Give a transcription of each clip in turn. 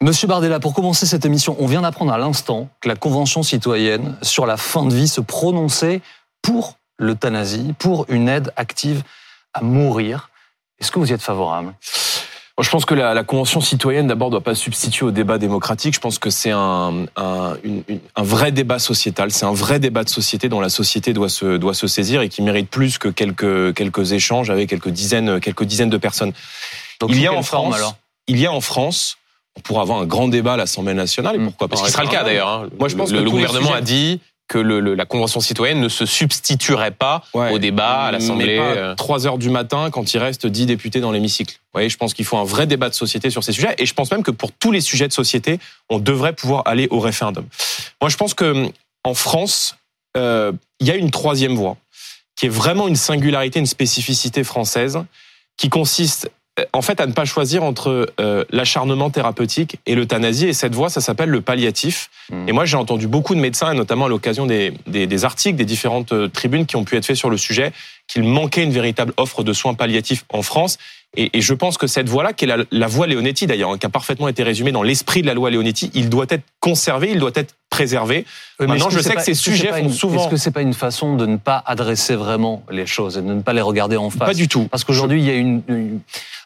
Monsieur Bardella, pour commencer cette émission, on vient d'apprendre à l'instant que la Convention citoyenne sur la fin de vie se prononçait pour l'euthanasie, pour une aide active à mourir. Est-ce que vous y êtes favorable? Je pense que la, la Convention citoyenne, d'abord, ne doit pas substituer au débat démocratique. Je pense que c'est un, un, une, un, vrai débat sociétal, c'est un vrai débat de société dont la société doit se, doit se saisir et qui mérite plus que quelques, quelques échanges avec quelques dizaines, quelques dizaines de personnes. Donc, il y a en France, alors? il y a en France, on pourra avoir un grand débat à l'Assemblée nationale. Et Mmh. pourquoi pas Ce qui sera le cas d'ailleurs. hein. Moi, je pense le, que le gouvernement a dit que le, le- la convention citoyenne ne se substituerait pas Ouais. au débat à l'Assemblée. Mais euh. pas 3 heures du matin quand il reste 10 députés dans l'hémicycle. Vous voyez, je pense qu'il faut un vrai débat de société sur ces sujets. Et je pense même que pour tous les sujets de société, on devrait pouvoir aller au référendum. Moi, je pense que en France, euh, il y a une troisième voie qui est vraiment une singularité, une spécificité française, qui consiste en fait à ne pas choisir entre euh, l'acharnement thérapeutique et l'euthanasie. Et cette voie, ça s'appelle le palliatif. Mm. Et moi, j'ai entendu beaucoup de médecins, et notamment à l'occasion des, des, des articles, des différentes euh, tribunes qui ont pu être faits sur le sujet, qu'il manquait une véritable offre de soins palliatifs en France. Et, et je pense que cette voie-là, qui est la, la voie Leonetti d'ailleurs, hein, qui a parfaitement été résumée dans l'esprit de la loi Leonetti, il doit être conservé, il doit être préservé. Oui, Maintenant, je sais pas- que ces sujets font une- souvent- Est-ce que c'est pas une façon de ne pas adresser vraiment les choses et de ne pas les regarder en face? Pas du tout. Parce qu'aujourd'hui, il y a une, une-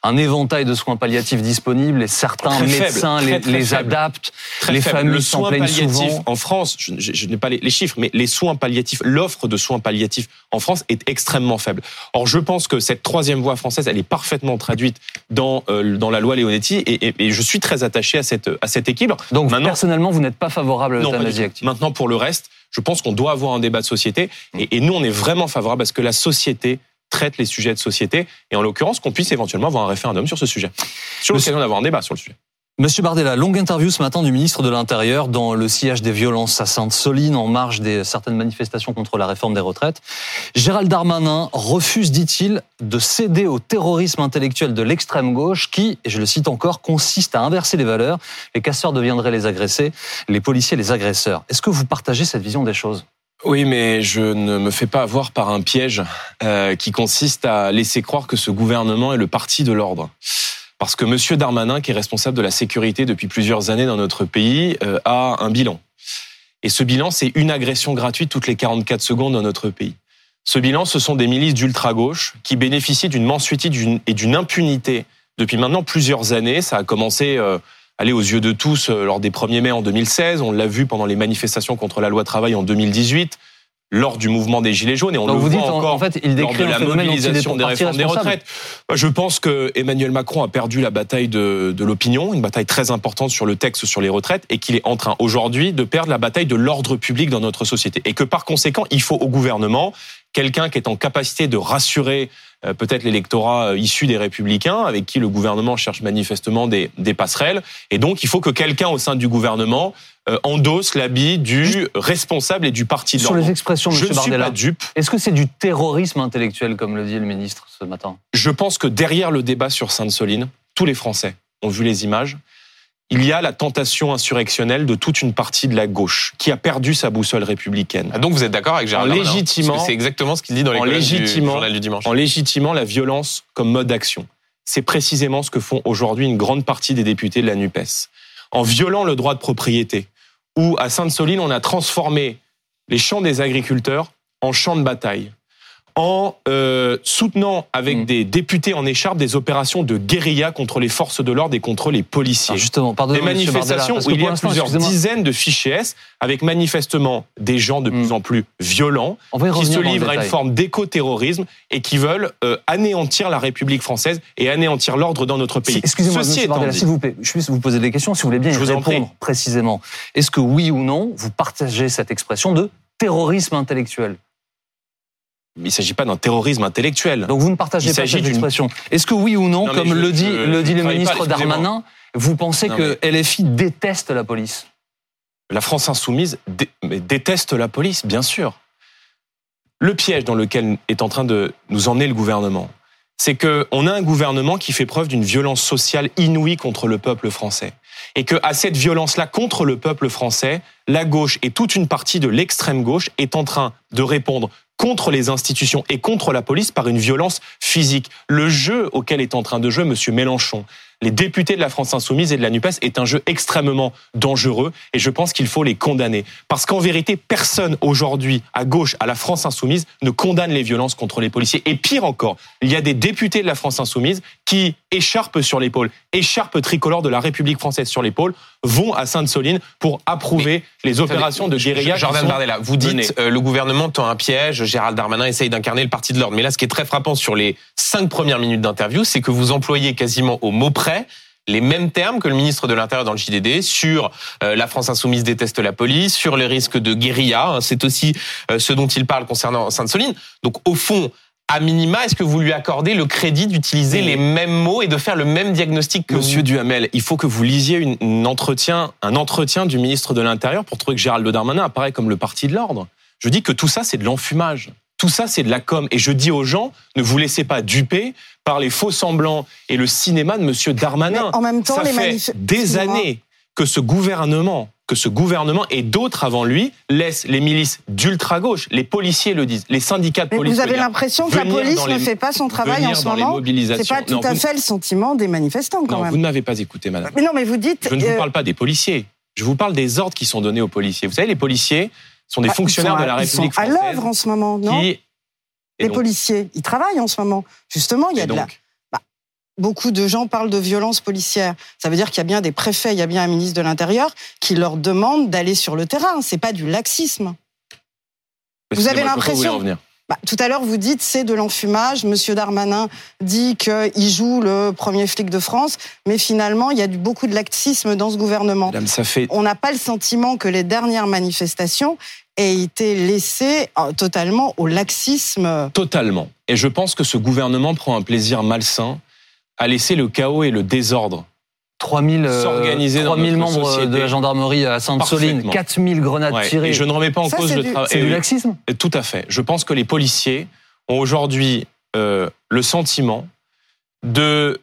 un éventail de soins palliatifs disponibles et certains Très médecins les, très les adaptent. Très les faible. familles le s'en soin plaignent souvent. en France, je, je- je n'ai pas les, les chiffres, mais les soins palliatifs, l'offre de soins palliatifs en France est extrêmement faible. Or, je pense que cette troisième voie française, elle est parfaitement traduite dans euh, dans la loi Leonetti, et, et- et je suis très attaché à cette à cet équilibre. Donc, Maintenant- personnellement, vous n'êtes pas favorable à l'euthanasie active. Maintenant, pour le reste, je pense qu'on doit avoir un débat de société, et, et nous, on est vraiment favorable à ce que la société traite les sujets de société, et en l'occurrence, qu'on puisse éventuellement avoir un référendum sur ce sujet. Sur l'occasion d'avoir un débat sur le sujet. Monsieur Bardella, longue interview ce matin du ministre de l'Intérieur dans le sillage des violences à Sainte-Soline en marge des certaines manifestations contre la réforme des retraites. Gérald Darmanin refuse, dit-il, de céder au terrorisme intellectuel de l'extrême gauche qui, et je le cite encore, consiste à inverser les valeurs. Les casseurs deviendraient les agressés, les policiers les agresseurs. Est-ce que vous partagez cette vision des choses? Oui, mais je ne me fais pas avoir par un piège euh, qui consiste à laisser croire que ce gouvernement est le parti de l'ordre. Parce que Monsieur Darmanin, qui est responsable de la sécurité depuis plusieurs années dans notre pays, euh, a un bilan. Et ce bilan, c'est une agression gratuite toutes les 44 secondes dans notre pays. Ce bilan, ce sont des milices d'ultra-gauche qui bénéficient d'une mensuétude d'une- et d'une impunité depuis maintenant plusieurs années. Ça a commencé euh, aller aux yeux de tous euh, lors des 1er mai en 2016. On l'a vu pendant les manifestations contre la loi travail en 2018, lors du mouvement des Gilets jaunes. Et on Donc le vous voit dites encore en fait, il lors décrit de la mobilisation des réformes des retraites. Je pense que Emmanuel Macron a perdu la bataille de, de l'opinion, une bataille très importante sur le texte sur les retraites, et qu'il est en train aujourd'hui de perdre la bataille de l'ordre public dans notre société. Et que par conséquent, il faut au gouvernement quelqu'un qui est en capacité de rassurer peut-être l'électorat euh, issu des républicains, avec qui le gouvernement cherche manifestement des, des passerelles. Et donc, il faut que quelqu'un au sein du gouvernement euh, endosse l'habit du responsable et du parti de Sur les expressions, Je ne suis Bardella, pas dupe. est-ce que c'est du terrorisme intellectuel, comme le dit le ministre ce matin? Je pense que derrière le débat sur Sainte-Soline, tous les Français ont vu les images. Il y a la tentation insurrectionnelle de toute une partie de la gauche qui a perdu sa boussole républicaine. Ah, donc vous êtes d'accord avec En Darmanin légitimant- que C'est exactement ce qu'il dit dans les en colonnes du légitimant- journal du dimanche. En légitimant la violence comme mode d'action. C'est précisément ce que font aujourd'hui une grande partie des députés de la NUPES. En violant le droit de propriété, où à Sainte-Soline, on a transformé les champs des agriculteurs en champs de bataille. En euh, soutenant avec Mm. des députés en écharpe des opérations de guérilla contre les forces de l'ordre et contre les policiers. Alors justement, Des Monsieur Bardella, manifestations où il y a plusieurs dizaines de fichiers S, avec manifestement des gens de Mm. plus en plus violents, y qui se livrent à une forme d'éco-terrorisme et qui veulent euh, anéantir la République française et anéantir l'ordre dans notre pays. Si- Excusez-moi, s'il vous plaît, je puisse vous poser des questions, si vous voulez bien y Je vous en répondre précisément. Est-ce que oui ou non, vous partagez cette expression de terrorisme intellectuel? Il ne s'agit pas d'un terrorisme intellectuel. Donc vous ne partagez Il pas cette expression. Est-ce que oui ou non, comme je- le dit, je- le, dit ministre pas. Darmanin, vous pensez Non, que LFI déteste la police? La France insoumise dé- mais déteste la police, bien sûr. Le piège dans lequel est en train de nous emmener le gouvernement, c'est qu'on a un gouvernement qui fait preuve d'une violence sociale inouïe contre le peuple français. et que à cette violence-là contre le peuple français, la gauche et toute une partie de l'extrême gauche est en train de répondre contre les institutions et contre la police par une violence physique. Le jeu auquel est en train de jouer M. Mélenchon, les députés de la France insoumise et de la NUPES est un jeu extrêmement dangereux et je pense qu'il faut les condamner. Parce qu'en vérité, personne aujourd'hui, à gauche, à la France insoumise, ne condamne les violences contre les policiers. Et pire encore, il y a des députés de la France insoumise qui, écharpent sur l'épaule, écharpent tricolore de la République française sur l'épaule, vont à Sainte-Soline pour approuver les opérations de guérilla. Jordan Bardella, vous dites euh, le gouvernement tend un piège, Gérald Darmanin essaye d'incarner le parti de l'ordre. Mais là, ce qui est très frappant sur les cinq premières minutes d'interview, c'est que vous employez quasiment au mot près les mêmes termes que le ministre de l'Intérieur dans le JDD sur euh, la France insoumise déteste la police, sur les risques de guérilla. Hein. C'est aussi euh, ce dont il parle concernant Sainte-Soline. Donc au fond, à minima, est-ce que vous lui accordez le crédit d'utiliser les mêmes mots et de faire le même diagnostic que Monsieur vous Duhamel, il faut que vous lisiez une, entretien, un entretien du ministre de l'Intérieur pour trouver que Gérald Darmanin apparaît comme le parti de l'ordre. Je dis que tout ça, c'est de l'enfumage. Tout ça, c'est de la com. Et je dis aux gens, ne vous laissez pas duper par les faux semblants et le cinéma de Monsieur Darmanin. en même temps, ça les fait des années que ce gouvernement que ce gouvernement et d'autres avant lui laissent les milices d'ultra-gauche, les policiers le disent, les syndicats de police. vous avez l'impression que la police ne fait pas son travail en ce moment? C'est pas tout à fait le sentiment des manifestants quand non, même. Vous ne m'avez pas écouté, madame. Mais non, mais vous dites. Je ne vous euh, parle pas des policiers. Je vous parle des ordres qui sont donnés aux policiers. Vous savez, les policiers sont des bah, fonctionnaires de la République française. à l'œuvre en ce moment, non? Les policiers, ils travaillent en ce moment. Justement, il y a de la beaucoup de gens parlent de violence policière. Ça veut dire qu'il y a bien des préfets, il y a bien un ministre de l'Intérieur qui leur demande d'aller sur le terrain. C'est pas du laxisme. Vous avez l'impression. Bah, tout à l'heure, vous dites c'est de l'enfumage. Monsieur Darmanin dit qu'il joue le premier flic de France, mais finalement, il y a beaucoup de laxisme dans ce gouvernement. ça fait... On n'a pas le sentiment que les dernières manifestations aient été laissées euh, totalement au laxisme. Totalement. Et je pense que ce gouvernement prend un plaisir malsain a laissé le chaos et le désordre 3000, 3000 membres de la gendarmerie à Sainte-Soline, 4000 grenades tirées. Et je ne remets pas en cause le travail. C'est du laxisme Tout à fait. Je pense que les policiers ont aujourd'hui euh, le sentiment de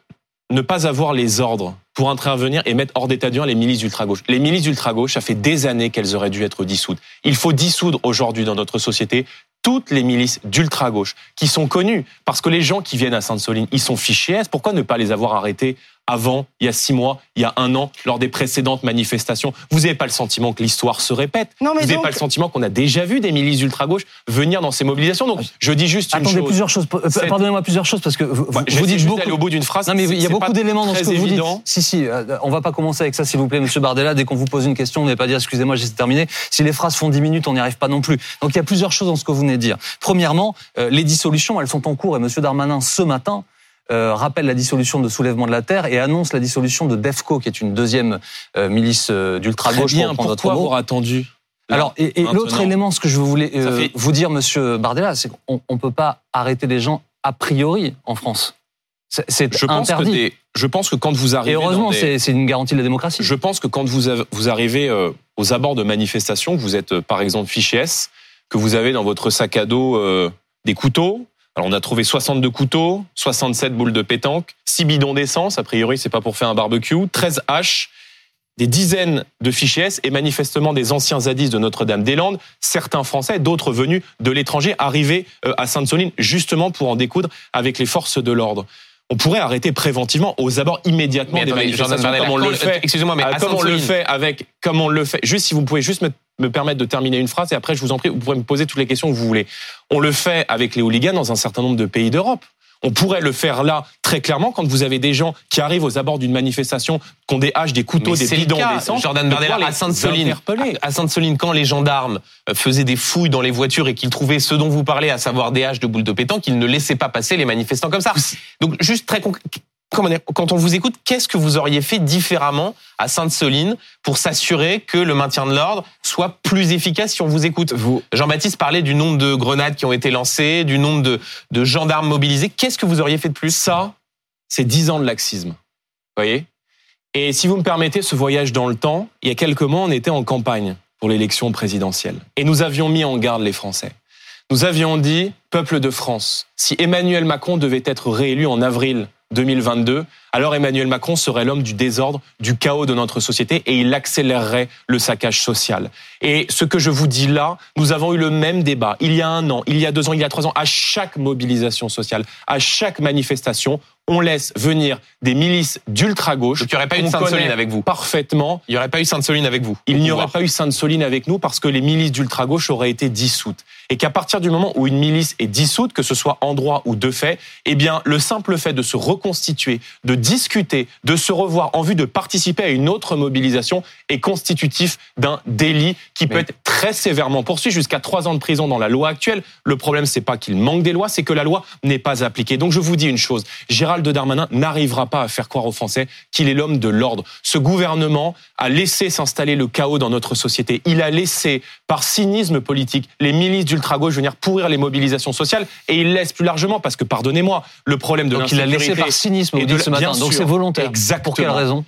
ne pas avoir les ordres pour intervenir et mettre hors d'état d'urgence les milices ultra-gauche. Les milices ultra-gauche, ça fait des années qu'elles auraient dû être dissoutes. Il faut dissoudre aujourd'hui dans notre société toutes les milices d'ultra-gauche qui sont connues parce que les gens qui viennent à Sainte-Soline, ils sont fichés S. Pourquoi ne pas les avoir arrêtés avant, il y a six mois, il y a un an, lors des précédentes manifestations? Vous n'avez pas le sentiment que l'histoire se répète? Non, mais vous n'avez pas le sentiment qu'on a déjà vu des milices ultra-gauche venir dans ces mobilisations? Donc, je dis juste une Attendez, plusieurs choses. Pardonnez-moi plusieurs choses parce que vous, je vous dites beaucoup. au bout d'une phrase. Non, mais il y a beaucoup d'éléments dans ce que vous dites. Si, si. Euh, on va pas commencer avec ça, s'il vous plaît, Monsieur Bardella. Dès qu'on vous pose une question, n'allez pas dire excusez-moi, j'ai terminé. Si les phrases font dix minutes, on n'y arrive pas non plus. Donc, il y a plusieurs choses dans ce que vous venez dire. Premièrement, euh, les dissolutions, elles sont en cours et Monsieur Darmanin, ce matin, euh, rappelle la dissolution de Soulèvement de la Terre et annonce la dissolution de DEFCO, qui est une deuxième euh, milice d'ultra-gauche. Pour pourquoi votre avoir attendu alors, et, l'autre élément, ce que je voulais vous dire, Monsieur Bardella, c'est qu'on ne peut pas arrêter les gens a priori en France. C'est interdit. je pense que quand vous arrivez. Et heureusement, c'est une garantie de la démocratie. Je pense que quand vous, vous arrivez aux abords de manifestations, vous êtes par exemple fiché S, que vous avez dans votre sac à dos des couteaux, alors on a trouvé 62 couteaux, 67 boules de pétanque, 6 bidons d'essence, a priori c'est pas pour faire un barbecue, 13 haches, des dizaines de fichiers S et manifestement des anciens zadistes de Notre-Dame-des-Landes, certains Français, d'autres venus de l'étranger, arrivés euh, à Sainte-Soline justement pour en découdre avec les forces de l'ordre on pourrait arrêter préventivement aux abords immédiatement des manifestations comme on le fait. Excusez-moi, mais comme on le fait avec, comme on le fait. Juste si vous pouvez juste me, me, permettre de terminer une phrase et après je vous en prie, vous pourrez me poser toutes les questions que vous voulez. On le fait avec les hooligans dans un certain nombre de pays d'Europe. On pourrait le faire là très clairement quand vous avez des gens qui arrivent aux abords d'une manifestation, qui ont des haches, des couteaux, des bidons d'essence. Jordan Bardella à Sainte-Soline, à Sainte-Soline, quand les gendarmes euh, faisaient des fouilles dans les voitures et qu'ils trouvaient ce dont vous parlez, à savoir des haches de boules de pétanque, qu'ils ne laissaient pas passer les manifestants comme ça. Donc juste très quand on vous écoute, qu'est-ce que vous auriez fait différemment à Sainte-Soline pour s'assurer que le maintien de l'ordre soit plus efficace si on vous écoute? Vous, Jean-Baptiste parlait du nombre de grenades qui ont été lancées, du nombre de, gendarmes mobilisés. Qu'est-ce que vous auriez fait de plus? Ça, c'est dix ans de laxisme. Vous voyez? Et si vous me permettez ce voyage dans le temps, il y a quelques mois, on était en campagne pour l'élection présidentielle. Et nous avions mis en garde les Français. Nous avions dit, peuple de France, si Emmanuel Macron devait être réélu en avril 2022, alors Emmanuel Macron serait l'homme du désordre, du chaos de notre société et il accélérerait le saccage social. Et ce que je vous dis là, nous avons eu le même débat il y a un an, il y a deux ans, il y a trois ans, à chaque mobilisation sociale, à chaque manifestation, on laisse venir des milices d'ultra-gauche. Il n'y aurait pas eu Sainte-Soline avec vous Parfaitement. Il n'y aurait pas eu Sainte-Soline avec vous Il n'y aurait pas eu Sainte-Soline avec nous parce que les milices d'ultra-gauche auraient été dissoutes. Et qu'à partir du moment où une milice est dissoute, que ce soit en droit ou de fait, eh bien, le simple fait de se reconstituer, de discuter, de se revoir en vue de participer à une autre mobilisation est constitutif d'un délit qui peut être très sévèrement poursuivi jusqu'à trois ans de prison dans la loi actuelle. Le problème, c'est pas qu'il manque des lois, c'est que la loi n'est pas appliquée. Donc, je vous dis une chose. Gérald Darmanin n'arrivera pas à faire croire aux Français qu'il est l'homme de l'ordre. Ce gouvernement a laissé s'installer le chaos dans notre société. Il a laissé, par cynisme politique, les milices d'ultra-gauche venir pourrir les mobilisations sociales et il laisse plus largement, parce que pardonnez-moi, le problème de. Donc il a laissé par cynisme, et de, ce matin. Donc c'est volontaire. Exactement. Pour quelle raison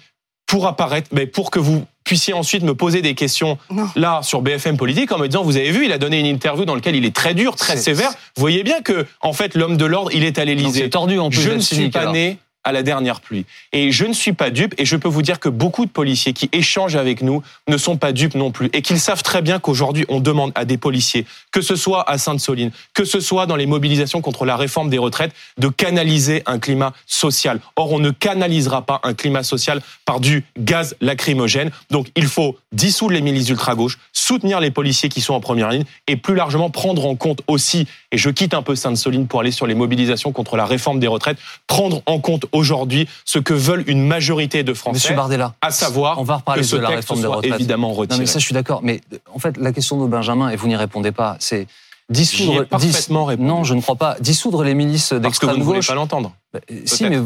pour apparaître, mais pour que vous puissiez ensuite me poser des questions là sur BFM Politique en me disant vous avez vu il a donné une interview dans laquelle il est très dur très sévère. vous voyez bien que en fait l'homme de l'ordre il est à l'Élysée. C'est tordu en plus je ne suis pas né à la dernière pluie. Et je ne suis pas dupe, et je peux vous dire que beaucoup de policiers qui échangent avec nous ne sont pas dupes non plus, et qu'ils savent très bien qu'aujourd'hui, on demande à des policiers, que ce soit à Sainte-Soline, que ce soit dans les mobilisations contre la réforme des retraites, de canaliser un climat social. Or, on ne canalisera pas un climat social par du gaz lacrymogène. Donc, il faut dissoudre les milices ultra-gauche, soutenir les policiers qui sont en première ligne, et plus largement prendre en compte aussi, et je quitte un peu Sainte-Soline pour aller sur les mobilisations contre la réforme des retraites, prendre en compte aujourd'hui ce que veulent une majorité de Français. Monsieur Bardella, à savoir on va reparler que ce de la texte réforme des retraites. évidemment retiré. Non mais ça je suis d'accord. Mais en fait la question de Benjamin et vous n'y répondez pas, c'est dissoudre. Parfaitement. Non, je ne crois pas. Dissoudre les milices Parce que vous d'extrême ne voulez gauche. pas l'entendre. Bah, si, mais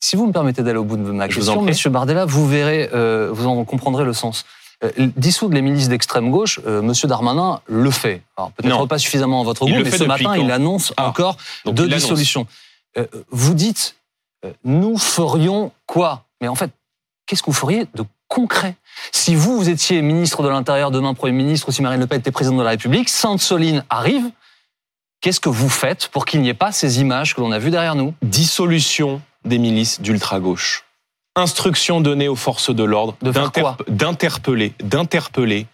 si vous me permettez d'aller au bout de ma Je question. Monsieur Bardella, vous verrez, euh, vous en comprendrez le sens. Euh, dissoudre les milices d'extrême gauche, euh, Monsieur Darmanin le fait. Alors peut-être pas suffisamment à votre goût, mais ce matin quand il annonce Ah. encore deux dissolutions. Euh, vous dites, euh, nous ferions quoi? Mais en fait, qu'est-ce que vous feriez de concret? Si vous, vous étiez ministre de l'Intérieur, demain Premier ministre, ou si Marine Le Pen était présidente de la République, Sainte-Soline arrive, qu'est-ce que vous faites pour qu'il n'y ait pas ces images que l'on a vues derrière nous? Dissolution des milices d'ultra-gauche. Instruction donnée aux forces de l'ordre d'interpeller, d'interpeller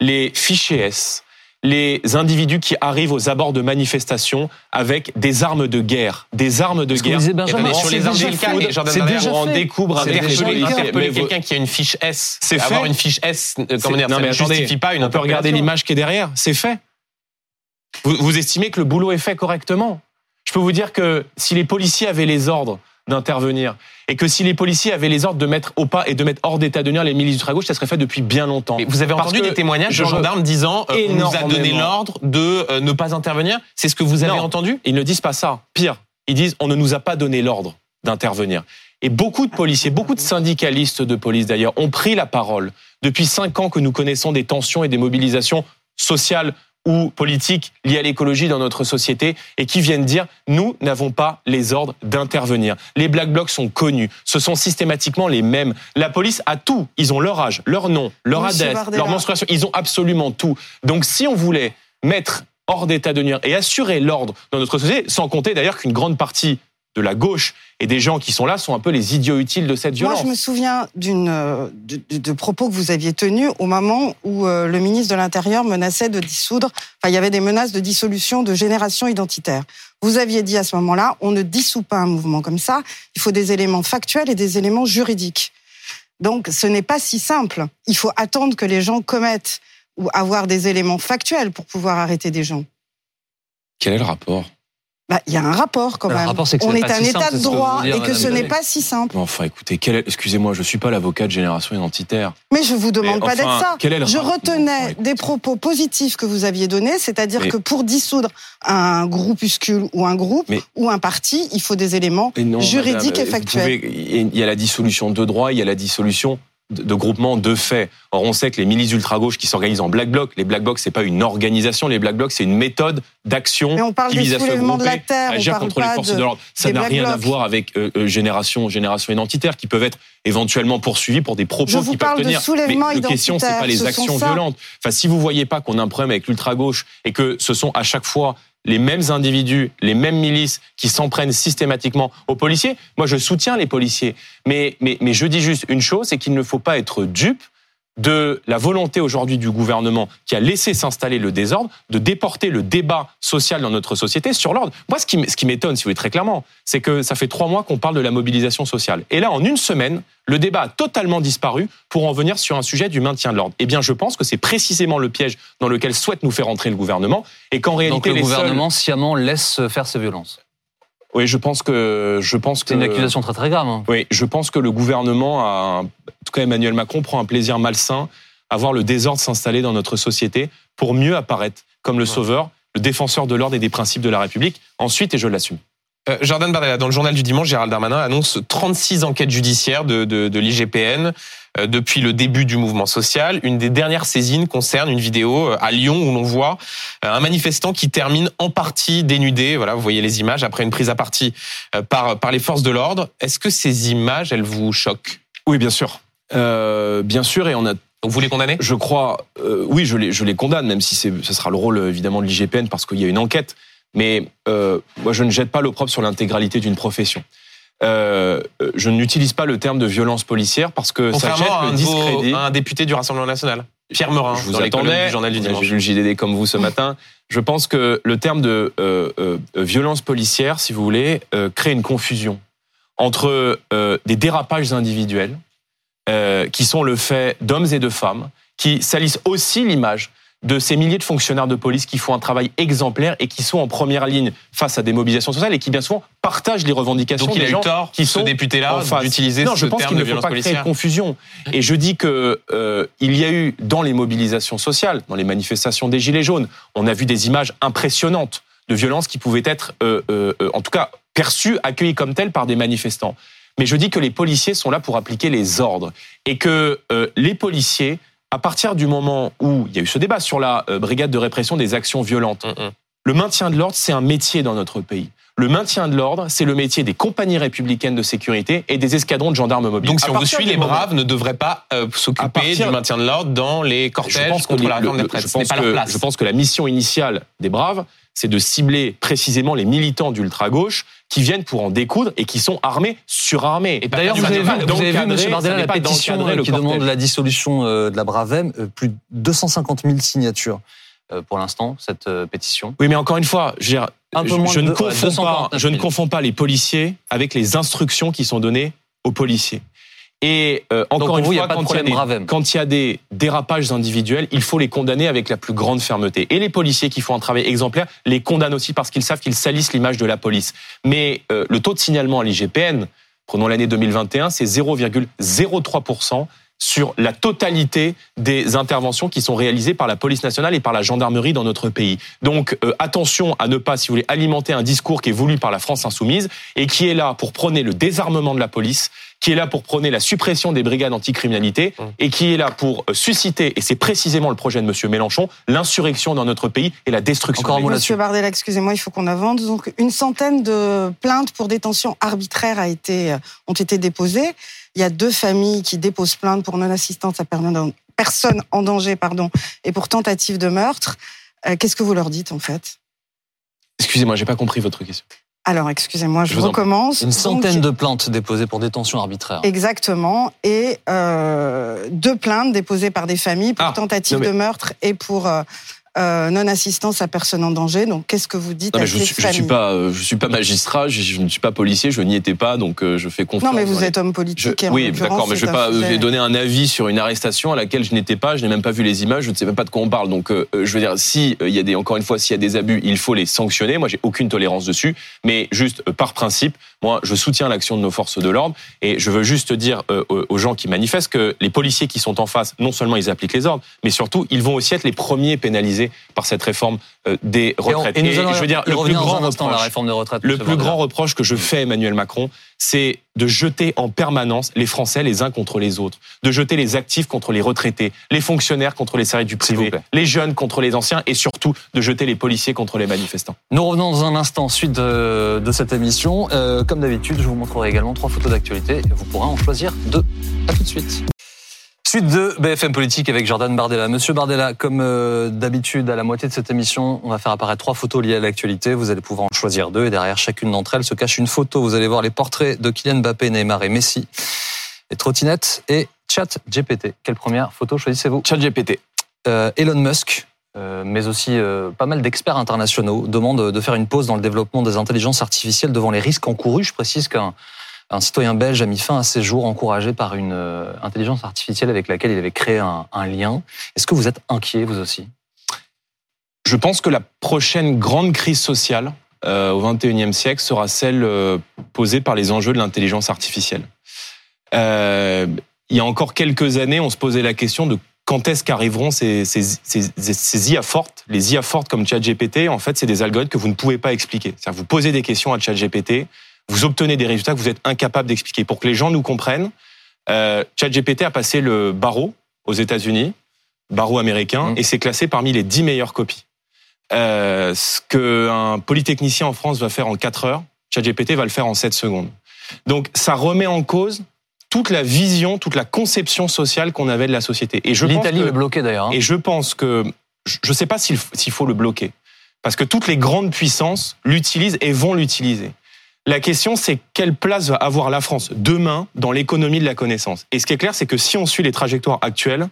les fichiers S, les individus qui arrivent aux abords de manifestations avec des armes de guerre, des armes de guerre. Benjamin, sur les armes fait. de déjà on découvre policiers. Interpeller quelqu'un qui a une fiche S, C'est avoir une fiche S, euh, comment dire, ça ne justifie pas une on peut regarder l'image qui est derrière, c'est fait. Vous, vous estimez que le boulot est fait correctement? Je peux vous dire que si les policiers avaient les ordres d'intervenir et que si les policiers avaient les ordres de mettre au pas et de mettre hors d'état de nuire les milices ultra-gauche, ça serait fait depuis bien longtemps. Mais vous avez Parce entendu des témoignages de gendarmes disant euh, on nous a donné l'ordre de euh, ne pas intervenir. C'est ce que vous avez Non. entendu? Ils ne disent pas ça. Pire, ils disent on ne nous a pas donné l'ordre d'intervenir. Et beaucoup de policiers, beaucoup de syndicalistes de police d'ailleurs, ont pris la parole depuis cinq ans que nous connaissons des tensions et des mobilisations sociales ou politiques liées à l'écologie dans notre société et qui viennent dire nous n'avons pas les ordres d'intervenir. Les black blocs sont connus, ce sont systématiquement les mêmes. La police a tout, ils ont leur âge, leur nom, leur Monsieur adresse, Bardella. leur menstruation, ils ont absolument tout. Donc si on voulait mettre hors d'état de nuire et assurer l'ordre dans notre société, sans compter d'ailleurs qu'une grande partie de la gauche et des gens qui sont là sont un peu les idiots utiles de cette Moi, violence. je me souviens d'une euh, de, de- de propos que vous aviez tenus au moment où euh, le ministre de l'Intérieur menaçait de dissoudre. Enfin, il y avait des menaces de dissolution de génération identitaire. Vous aviez dit à ce moment-là, on ne dissout pas un mouvement comme ça. Il faut des éléments factuels et des éléments juridiques. Donc, ce n'est pas si simple. Il faut attendre que les gens commettent ou avoir des éléments factuels pour pouvoir arrêter des gens. Quel est le rapport? Bah, il y a un rapport quand même. rapport, que on est un simple, état de que droit dire et que ce n'est pas si simple. Enfin, écoutez, quel est- excusez-moi, je suis pas l'avocat de génération identitaire. Mais je vous demande Mais pas d'être ça. est Je retenais des propos positifs que vous aviez donnés, c'est-à-dire Mais- que pour dissoudre un groupuscule ou un groupe Mais- ou un parti, il faut des éléments non, juridiques madame, et vous factuels. pouvez- il y a la dissolution de droit, il y a la dissolution de, groupements de faits. Or, on sait que les milices ultra-gauche qui s'organisent en black bloc, les black blocs, c'est pas une organisation, les black blocs, c'est une méthode d'action qui vise à se grouper, terre, agir contre les forces de- de, l'ordre. Ça n'a rien à voir avec euh, euh, génération, génération identitaire, qui peuvent être éventuellement poursuivis pour des propos qui peuvent tenir. Mais la question, c'est pas les ce actions violentes. Enfin, si vous voyez pas qu'on a un problème avec l'ultra-gauche et que ce sont à chaque fois les mêmes individus, les mêmes milices qui s'en prennent systématiquement aux policiers. Moi, je soutiens les policiers, mais, mais, mais je dis juste une chose, c'est qu'il ne faut pas être dupe de la volonté aujourd'hui du gouvernement qui a laissé s'installer le désordre, de déporter le débat social dans notre société sur l'ordre. Moi, ce qui, m'étonne, si vous voulez très clairement, c'est que ça fait trois mois qu'on parle de la mobilisation sociale. Et là, en une semaine, le débat a totalement disparu pour en venir sur un sujet du maintien de l'ordre. Eh bien, je pense que c'est précisément le piège dans lequel souhaite nous faire entrer le gouvernement et qu'en réalité... Donc le gouvernement sciemment laisse faire ces violences oui, je pense que je pense que c'est une accusation très très grave. Hein. Oui, je pense que le gouvernement, a, en tout cas Emmanuel Macron, prend un plaisir malsain à voir le désordre s'installer dans notre société pour mieux apparaître comme le sauveur, le défenseur de l'ordre et des principes de la République. Ensuite, et je l'assume. Euh, Jordan Bardella, dans le journal du dimanche, Gérald Darmanin annonce 36 enquêtes judiciaires de, de, de l'IGPN euh, depuis le début du mouvement social. Une des dernières saisines concerne une vidéo euh, à Lyon où l'on voit un manifestant qui termine en partie dénudé. Voilà, vous voyez les images après une prise à partie par, par les forces de l'ordre. Est-ce que ces images, elles vous choquent? Oui, bien sûr. Euh, bien sûr, et on a donc vous les condamnez? Je crois, euh, oui, je les, je les condamne, même si ce sera le rôle évidemment de l'IGPN parce qu'il y a une enquête. Mais euh, moi, je ne jette pas l'opprobre sur l'intégralité d'une profession. Euh, je n'utilise pas le terme de violence policière parce que ça jette le discrédit. un député du Rassemblement national, Pierre Morin, je vous attendais, du journal du dimanche. J'ai lu le JDD comme vous ce matin. Je pense que le terme de euh, euh, violence policière, si vous voulez, crée une confusion entre des dérapages individuels euh, qui sont le fait d'hommes et de femmes, qui salissent aussi l'image de ces milliers de fonctionnaires de police qui font un travail exemplaire et qui sont en première ligne face à des mobilisations sociales et qui bien souvent partagent les revendications Donc il a eu tort, qui sont ce député-là d'utiliser ce je pense qu'il ne faut pas créer de confusion. Et je dis que euh, il y a eu dans les mobilisations sociales, dans les manifestations des gilets jaunes, on a vu des images impressionnantes de violences qui pouvaient être, euh, euh, en tout cas, perçues, accueillies comme telles par des manifestants. Mais je dis que les policiers sont là pour appliquer les ordres et que euh, les policiers, à partir du moment où il y a eu ce débat sur la euh, brigade de répression des actions violentes, mm, mm. le maintien de l'ordre, c'est un métier dans notre pays. Le maintien de l'ordre, c'est le métier des compagnies républicaines de sécurité et des escadrons de gendarmes mobiles. Donc, si on vous suit, les braves ne devraient pas euh, s'occuper du maintien de l'ordre dans les cortèges contre la réforme des Je pense, que, je pense que la mission initiale des braves, c'est de cibler précisément les militants d'ultra-gauche qui viennent pour en découdre et qui sont armés, surarmés. Et d'ailleurs, vous, avez vu, vous avez vu, M. Bardella, la pétition qui demande la dissolution euh, de la Bravem, euh, plus de 250 000 signatures euh, pour l'instant, cette pétition. Oui, mais encore une fois, je, ne, confonds pas, je ne confonds pas les policiers avec les instructions qui sont données aux policiers. Et euh, encore une fois, quand, il y quand, il y a des dérapages individuels, il faut les condamner avec la plus grande fermeté. Et les policiers qui font un travail exemplaire les condamnent aussi parce qu'ils savent qu'ils salissent l'image de la police. Mais euh, le taux de signalement à l'IGPN, prenons l'année 2021, c'est 0,03% sur la totalité des interventions qui sont réalisées par la police nationale et par la gendarmerie dans notre pays. Donc euh, attention à ne pas, si vous voulez, alimenter un discours qui est voulu par la France insoumise et qui est là pour prôner le désarmement de la police, qui est là pour prôner la suppression des brigades anticriminalité mmh. et qui est là pour euh, susciter, et c'est précisément le projet de M. Mélenchon, l'insurrection dans notre pays et la destruction Encore un Monsieur Bardella, excusez-moi, il faut qu'on avance. Donc, une centaine de plaintes pour détention arbitraire a été, euh, ont été déposées. Il y a deux familles qui déposent plainte pour non-assistance à personne en danger pardon, et pour tentative de meurtre. Euh, qu'est-ce que vous leur dites en fait? Excusez-moi, j'ai pas compris votre question. Alors, excusez-moi, je, recommence. Une centaine de plaintes déposées pour détention arbitraire. Exactement. Et euh, deux plaintes déposées par des familles pour ah, tentative de meurtre et pour euh, euh, non-assistance à personne en danger. Donc, qu'est-ce que vous dites à je, ces je suis pas, euh, je suis pas magistrat, je, ne suis pas policier, je n'y étais pas, donc euh, je fais confiance. Non, mais vous êtes homme politique. oui, d'accord, mais je vais pas donner un avis sur une arrestation à laquelle je n'étais pas, je n'ai même pas vu les images, je ne sais même pas de quoi on parle. Donc, je veux dire, si il y a des, encore une fois, s'il y a des abus, il faut les sanctionner. Moi, j'ai aucune tolérance dessus, mais juste par principe, moi, je soutiens l'action de nos forces de l'ordre et je veux juste dire aux gens qui manifestent que les policiers qui sont en face, non seulement ils appliquent les ordres, mais surtout ils vont aussi être les premiers pénalisés par cette réforme. euh, des retraites. Et, je veux dire, le plus grand reproche, la réforme des retraites. Le plus grand reproche que je fais à Emmanuel Macron, c'est de jeter en permanence les Français les uns contre les autres, de jeter les actifs contre les retraités, les fonctionnaires contre les salariés du privé, les jeunes contre les anciens et surtout de jeter les policiers contre les manifestants. Nous revenons dans un instant suite de, cette émission. Euh, comme d'habitude, je vous montrerai également trois photos d'actualité. Vous pourrez en choisir deux. À tout de suite. Suite de BFM Politique avec Jordan Bardella. Monsieur Bardella, comme euh, d'habitude à la moitié de cette émission, on va faire apparaître trois photos liées à l'actualité. Vous allez pouvoir en choisir deux et derrière chacune d'entre elles se cache une photo. Vous allez voir les portraits de Kylian Mbappé, Neymar et Messi, les trottinettes et Chat GPT. Quelle première photo choisissez-vous? Chat GPT. Euh, Elon Musk, euh, mais aussi pas mal d'experts internationaux demandent de faire une pause dans le développement des intelligences artificielles devant les risques encourus. Je précise qu'un un citoyen belge a mis fin à ses jours encouragé par une euh, intelligence artificielle avec laquelle il avait créé un, lien. Est-ce que vous êtes inquiet, vous aussi? Je pense que la prochaine grande crise sociale euh, au XXIe siècle sera celle euh, posée par les enjeux de l'intelligence artificielle. il y a encore quelques années, on se posait la question de quand est-ce qu'arriveront ces, IA fortes Les IA fortes comme ChatGPT, en fait, c'est des algorithmes que vous ne pouvez pas expliquer. C'est-à-dire vous posez des questions à ChatGPT, vous obtenez des résultats que vous êtes incapable d'expliquer. Pour que les gens nous comprennent, euh, ChatGPT a passé le barreau aux États-Unis, barreau américain, mmh. et s'est classé parmi les 10 meilleures copies. Euh, ce qu'un polytechnicien en France va faire en 4 heures, ChatGPT va le faire en 7 secondes. Donc ça remet en cause toute la vision, toute la conception sociale qu'on avait de la société. Et je L'Italie est bloquée d'ailleurs. Hein. Et je pense que je ne sais pas s'il faut le bloquer, parce que toutes les grandes puissances l'utilisent et vont l'utiliser. La question, c'est quelle place va avoir la France demain dans l'économie de la connaissance? Et ce qui est clair, c'est que si on suit les trajectoires actuelles,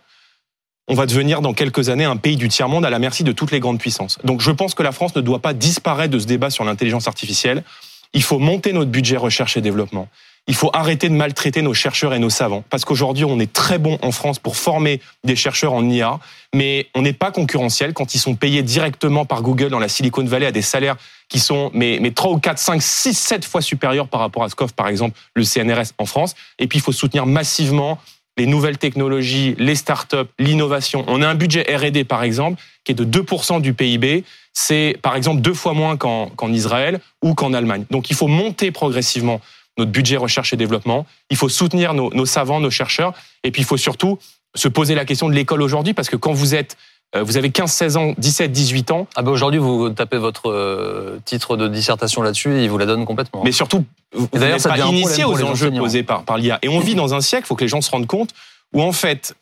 on va devenir dans quelques années un pays du tiers-monde à la merci de toutes les grandes puissances. Donc je pense que la France ne doit pas disparaître de ce débat sur l'intelligence artificielle. Il faut monter notre budget recherche et développement. Il faut arrêter de maltraiter nos chercheurs et nos savants, parce qu'aujourd'hui, on est très bon en France pour former des chercheurs en IA, mais on n'est pas concurrentiel quand ils sont payés directement par Google dans la Silicon Valley à des salaires qui sont mais, mais 3 ou 4, 5, 6, 7 fois supérieurs par rapport à ce qu'offre, par exemple, le CNRS en France. Et puis, il faut soutenir massivement les nouvelles technologies, les startups, l'innovation. On a un budget R&D, par exemple, qui est de 2% du PIB. C'est, par exemple, deux fois moins qu'en Israël ou qu'en Allemagne. Donc, il faut monter progressivement notre budget recherche et développement. Il faut soutenir nos, savants, nos chercheurs. Et puis, il faut surtout se poser la question de l'école aujourd'hui, parce que quand vous êtes euh, vous avez 15, 16 ans, 17, 18 ans. Ah ben aujourd'hui, vous tapez votre euh, titre de dissertation là-dessus et il vous la donne complètement. Mais surtout, vous n'êtes pas initié aux enjeux posés par, par l'IA. Et on vit dans un siècle, il faut que les gens se rendent compte, où en fait,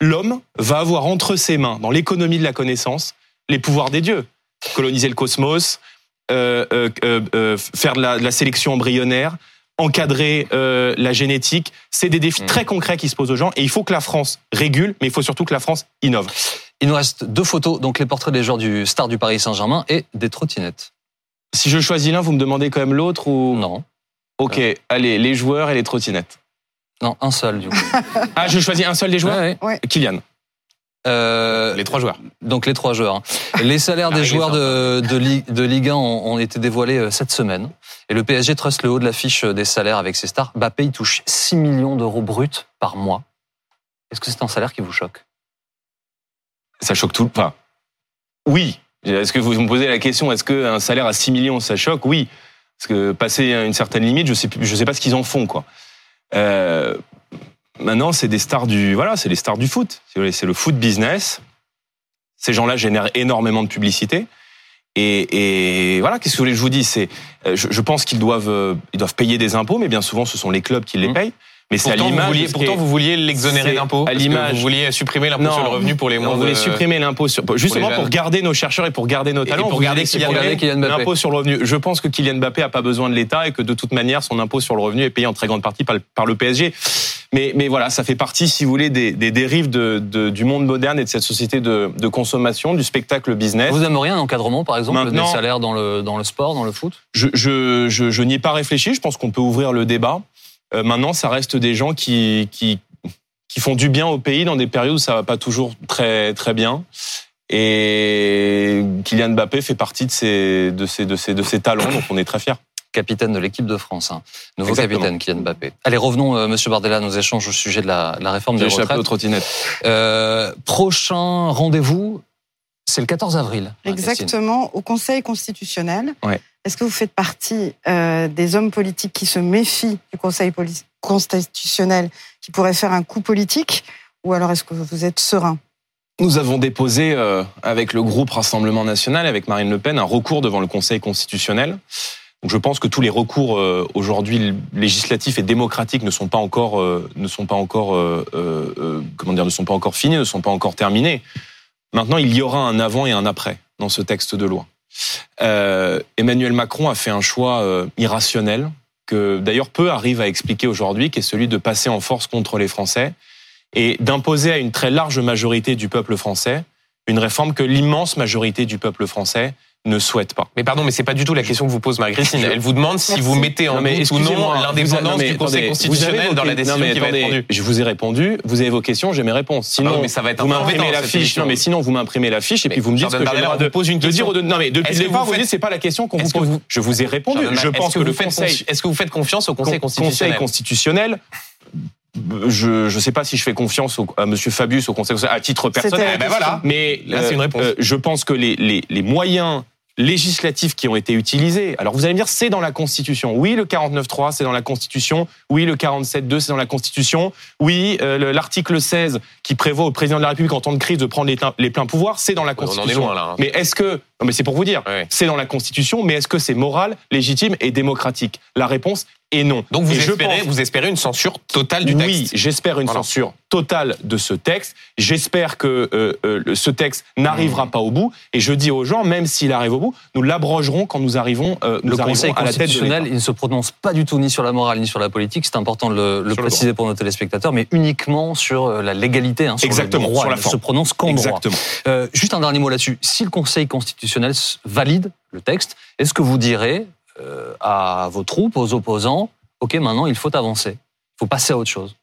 l'homme va avoir entre ses mains, dans l'économie de la connaissance, les pouvoirs des dieux. Coloniser le cosmos, euh, faire de la sélection embryonnaire, encadrer euh, la génétique. C'est des défis mm. très concrets qui se posent aux gens et il faut que la France régule, mais il faut surtout que la France innove. Il nous reste deux photos, donc les portraits des joueurs du star du Paris Saint-Germain et des trottinettes. Si je choisis l'un, vous me demandez quand même l'autre ou? Non. Ok, allez, les joueurs et les trottinettes. Non, un seul du coup. ah, je choisis un seul des joueurs? Ouais, Kylian. Euh, les trois joueurs. Donc les trois joueurs. Hein. Les salaires des joueurs de, de, Ligue 1 ont, été dévoilés euh, cette semaine. Et le PSG truste le haut de l'affiche des salaires avec ses stars. Mbappé, il touche 6 millions d'euros bruts par mois. Est-ce que c'est un salaire qui vous choque? Ça choque tout. Enfin, oui. Est-ce que vous me posez la question, est-ce qu'un salaire à 6 millions, ça choque? Oui. Parce que passer une certaine limite, je sais, je sais pas ce qu'ils en font, quoi. Euh, Maintenant, c'est des stars du, voilà, c'est les stars du foot. C'est le foot business. Ces gens-là génèrent énormément de publicité. Et, et voilà, qu'est-ce que vous voulez que je vous dise C'est, euh, je, je, pense qu'ils doivent, euh, ils doivent payer des impôts, mais bien souvent, ce sont les clubs qui les mmh. Mais c'est à l'image. Pourtant, vous vouliez l'exonérer d'impôts. À l'image. Vous vouliez supprimer l'impôt sur le revenu pour les moins. On voulait supprimer l'impôt sur, justement pour, garder nos chercheurs et pour garder nos talents. Et pour garder Kylian Mbappé. L'impôt sur le revenu. Je pense que Kylian Mbappé a pas besoin de l'État et que de toute manière, son impôt sur le revenu est payé en très grande partie par le, par le PSG. Mais, mais voilà, ça fait partie, si vous voulez, des, des dérives de, de, du monde moderne et de cette société de, de, consommation, du spectacle business. Vous aimeriez un encadrement, par exemple, des salaires dans le, dans le sport, dans le foot? Je, je, je, je n'y ai pas réfléchi. Je pense qu'on peut ouvrir le débat. Euh, maintenant, ça reste des gens qui, qui, qui font du bien au pays dans des périodes où ça va pas toujours très, très bien. Et Kylian Mbappé fait partie de ces, de ces, de ces, de ces talents, donc on est très fiers capitaine de l'équipe de France. Hein. Nouveau capitaine, Kylian Mbappé. Allez, revenons, euh, Monsieur Bardella, nos échanges au sujet de la, la réforme des retraites. aux trottinettes. Euh, prochain rendez-vous, c'est le 14 avril. Exactement, au Conseil constitutionnel. Ouais. Est-ce que vous faites partie euh, des hommes politiques qui se méfient du Conseil constitutionnel, qui pourrait faire un coup politique, ou alors est-ce que vous êtes serein? Nous avons déposé euh, avec le groupe Rassemblement National, avec Marine Le Pen, un recours devant le Conseil constitutionnel. Je pense que tous les recours euh, aujourd'hui législatifs et démocratiques ne sont pas encore ne sont pas encore comment dire ne sont pas encore finis, ne sont pas encore terminés. Maintenant, il y aura un avant et un après dans ce texte de loi. Emmanuel Macron a fait un choix irrationnel que d'ailleurs peu arrivent à expliquer aujourd'hui, qui est celui de passer en force contre les Français et d'imposer à une très large majorité du peuple français une réforme que l'immense majorité du peuple français ne souhaite pas. Mais pardon, mais c'est pas du tout la question que vous pose Marie-Christine. Elle vous demande si vous mettez en doute ou non l'indépendance du Conseil constitutionnel dans la décision qui va être rendue. Je vous ai répondu, vous avez vos questions, j'ai mes réponses. Ah sinon, mais ça va être vous m'imprimez la fiche. Non, mais sinon vous m'imprimez la fiche et puis vous me dites ce que j'ai de pose une question. Non, mais depuis le départ, vous dites c'est pas la question qu'on vous pose. Je vous ai répondu. Je pense que le Conseil. Est-ce que vous faites confiance au Conseil constitutionnel Conseil constitutionnel je ne sais pas si je fais confiance au, à Monsieur Fabius au Conseil à titre personnel. Ben voilà. Mais Là, une réponse. Euh, je pense que les, les, les moyens législatifs qui ont été utilisés. Alors vous allez me dire, c'est dans la Constitution. Oui, le 49.3, c'est dans la Constitution. Oui, le 47.2, c'est dans la Constitution. Oui, euh, l'article 16 qui prévoit au président de la République en temps de crise de prendre les, pleins pouvoirs, c'est dans la Constitution. Hein. Mais est-ce que, non mais c'est pour vous dire, c'est dans la Constitution, mais est-ce que c'est moral, légitime et démocratique? La réponse et non. Donc vous, espérez, vous espérez une censure totale du texte Oui, j'espère une censure totale de ce texte. J'espère que euh, euh, ce texte n'arrivera mmh. pas au bout. Et je dis aux gens, même s'il arrive au bout, nous l'abrogerons quand nous arrivons, euh, nous le Conseil à la tête de il ne se prononce pas du tout ni sur la morale ni sur la politique. C'est important de le, préciser pour nos téléspectateurs, mais uniquement sur la légalité, hein, sur Exactement, le droit. Sur la il ne se prononce qu'en droit. Euh, juste un dernier mot là-dessus. Si le Conseil constitutionnel valide le texte, est-ce que vous direz euh, à vos troupes, aux opposants, OK, maintenant, il faut avancer. Il faut passer à autre chose.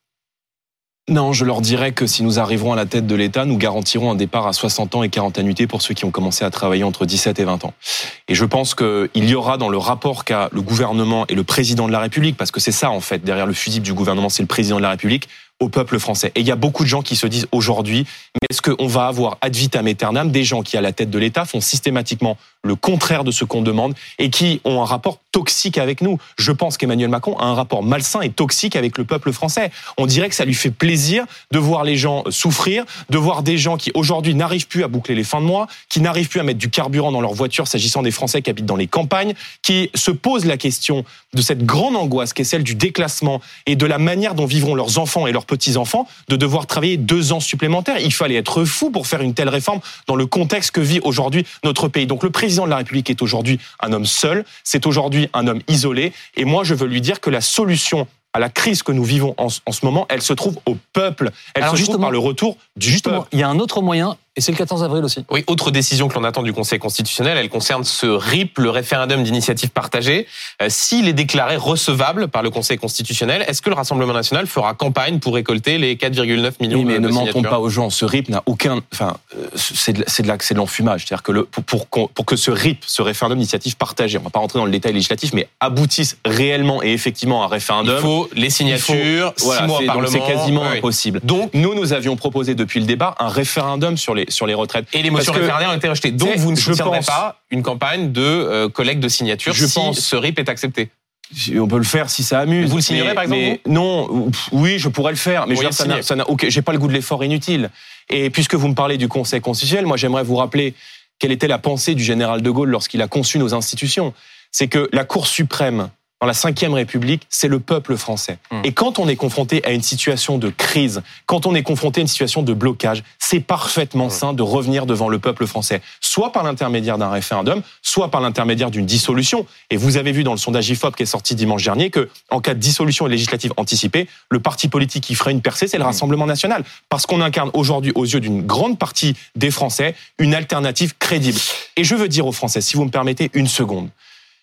Non, je leur dirais que si nous arriverons à la tête de l'État, nous garantirons un départ à 60 ans et 40 annuités pour ceux qui ont commencé à travailler entre 17 et 20 ans. Et je pense qu'il y aura dans le rapport qu'a le gouvernement et le président de la République, parce que c'est ça en fait, derrière le fusible du gouvernement, c'est le président de la République, au peuple français. Et il y a beaucoup de gens qui se disent aujourd'hui, mais est-ce qu'on va avoir ad vitam aeternam des gens qui, à la tête de l'État, font systématiquement le contraire de ce qu'on demande et qui ont un rapport toxique avec nous? Je pense qu'Emmanuel Macron a un rapport malsain et toxique avec le peuple français. On dirait que ça lui fait plaisir de voir les gens souffrir, de voir des gens qui aujourd'hui n'arrivent plus à boucler les fins de mois, qui n'arrivent plus à mettre du carburant dans leur voiture s'agissant des Français qui habitent dans les campagnes, qui se posent la question de cette grande angoisse qui est celle du déclassement et de la manière dont vivront leurs enfants et leurs petits-enfants de devoir travailler deux ans supplémentaires. Il fallait être fou pour faire une telle réforme dans le contexte que vit aujourd'hui notre pays. Donc le président de la République est aujourd'hui un homme seul, c'est aujourd'hui un homme isolé. Et moi, je veux lui dire que la solution à la crise que nous vivons en, ce moment, elle se trouve au peuple. Elle se trouve par le retour du justement, Il y a un autre moyen et c'est le 14 avril aussi. Oui, autre décision que l'on attend du Conseil constitutionnel, elle concerne ce RIP, le référendum d'initiative partagée. Euh, s'il est déclaré recevable par le Conseil constitutionnel, est-ce que le Rassemblement national fera campagne pour récolter les 4,9 millions oui, mais ne mentons pas aux gens, ce RIP n'a aucun... Enfin, euh, c'est de, de l'enfumage. C'est-à-dire que le, pour, pour, pour, que ce RIP, ce référendum d'initiative partagée, on va pas rentrer dans le détail législatif, mais aboutisse réellement et effectivement à un référendum... Il faut les signatures, faut, voilà, mois Parlement... C'est quasiment impossible. Donc, nous, nous avions proposé depuis le débat un référendum sur les, sur les retraites. Et les motions référendaires ont été rejetées. Donc vous ne soutiendrez pas une campagne de euh, collecte de signatures je si pense, ce RIP est accepté on peut le faire si ça amuse. Vous le signerez par exemple Non, oui, je pourrais le faire, mais je ça n'a, j'ai pas le goût de l'effort inutile. Et puisque vous me parlez du Conseil constitutionnel, moi j'aimerais vous rappeler quelle était la pensée du général de Gaulle lorsqu'il a conçu nos institutions. C'est que la Cour suprême dans la Ve République, c'est le peuple français. Hmm. Et quand on est confronté à une situation de crise, quand on est confronté à une situation de blocage, c'est parfaitement hmm. sain de revenir devant le peuple français, soit par l'intermédiaire d'un référendum, soit par l'intermédiaire d'une dissolution. Et vous avez vu dans le sondage IFOP qui est sorti dimanche dernier que, en cas de dissolution législative anticipée, le parti politique qui ferait une percée, c'est le hmm. Rassemblement national, parce qu'on incarne aujourd'hui, aux yeux d'une grande partie des Français, une alternative crédible. Et je veux dire aux Français, si vous me permettez une seconde,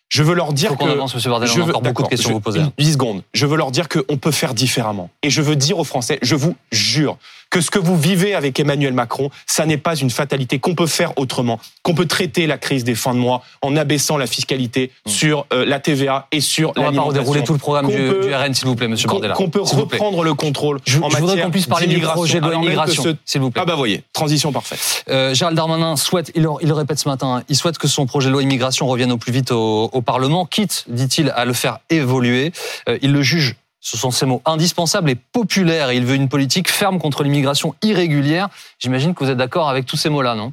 je veux leur dire Faut que avance, je veux, encore beaucoup de questions à vous poser. 10 secondes. Je veux leur dire qu'on peut faire différemment. Et je veux dire aux Français, je vous jure que ce que vous vivez avec Emmanuel Macron, ça n'est pas une fatalité, qu'on peut faire autrement, qu'on peut traiter la crise des fins de mois en abaissant la fiscalité mmh. sur euh, la TVA et sur l'alimentation. On va pas dérouler tout le programme du, du, RN, s'il vous plaît, Monsieur Bordella. Qu'on peut reprendre le contrôle je, en je voudrais qu'on puisse parler du projet de l'immigration, s'il vous plaît. Ah bah voyez, transition parfaite. Euh, Gérald Darmanin souhaite, il, il, le répète ce matin, il souhaite que son projet de loi immigration revienne au plus vite au, au Parlement, quitte, dit-il, à le faire évoluer. Euh, il le juge ce sont ces mots indispensables et populaires. il veut une politique ferme contre l'immigration irrégulière. J'imagine que vous êtes d'accord avec tous ces mots-là, non?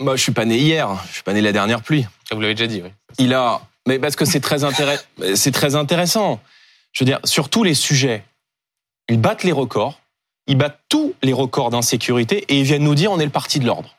Moi, je suis pas né hier. Je suis pas né la dernière pluie. Vous l'avez déjà dit, oui. Il a Mais parce que c'est très, c'est très intéressant. Je veux dire, sur tous les sujets, ils battent les records, ils battent tous les records d'insécurité et ils viennent nous dire on est le parti de l'ordre.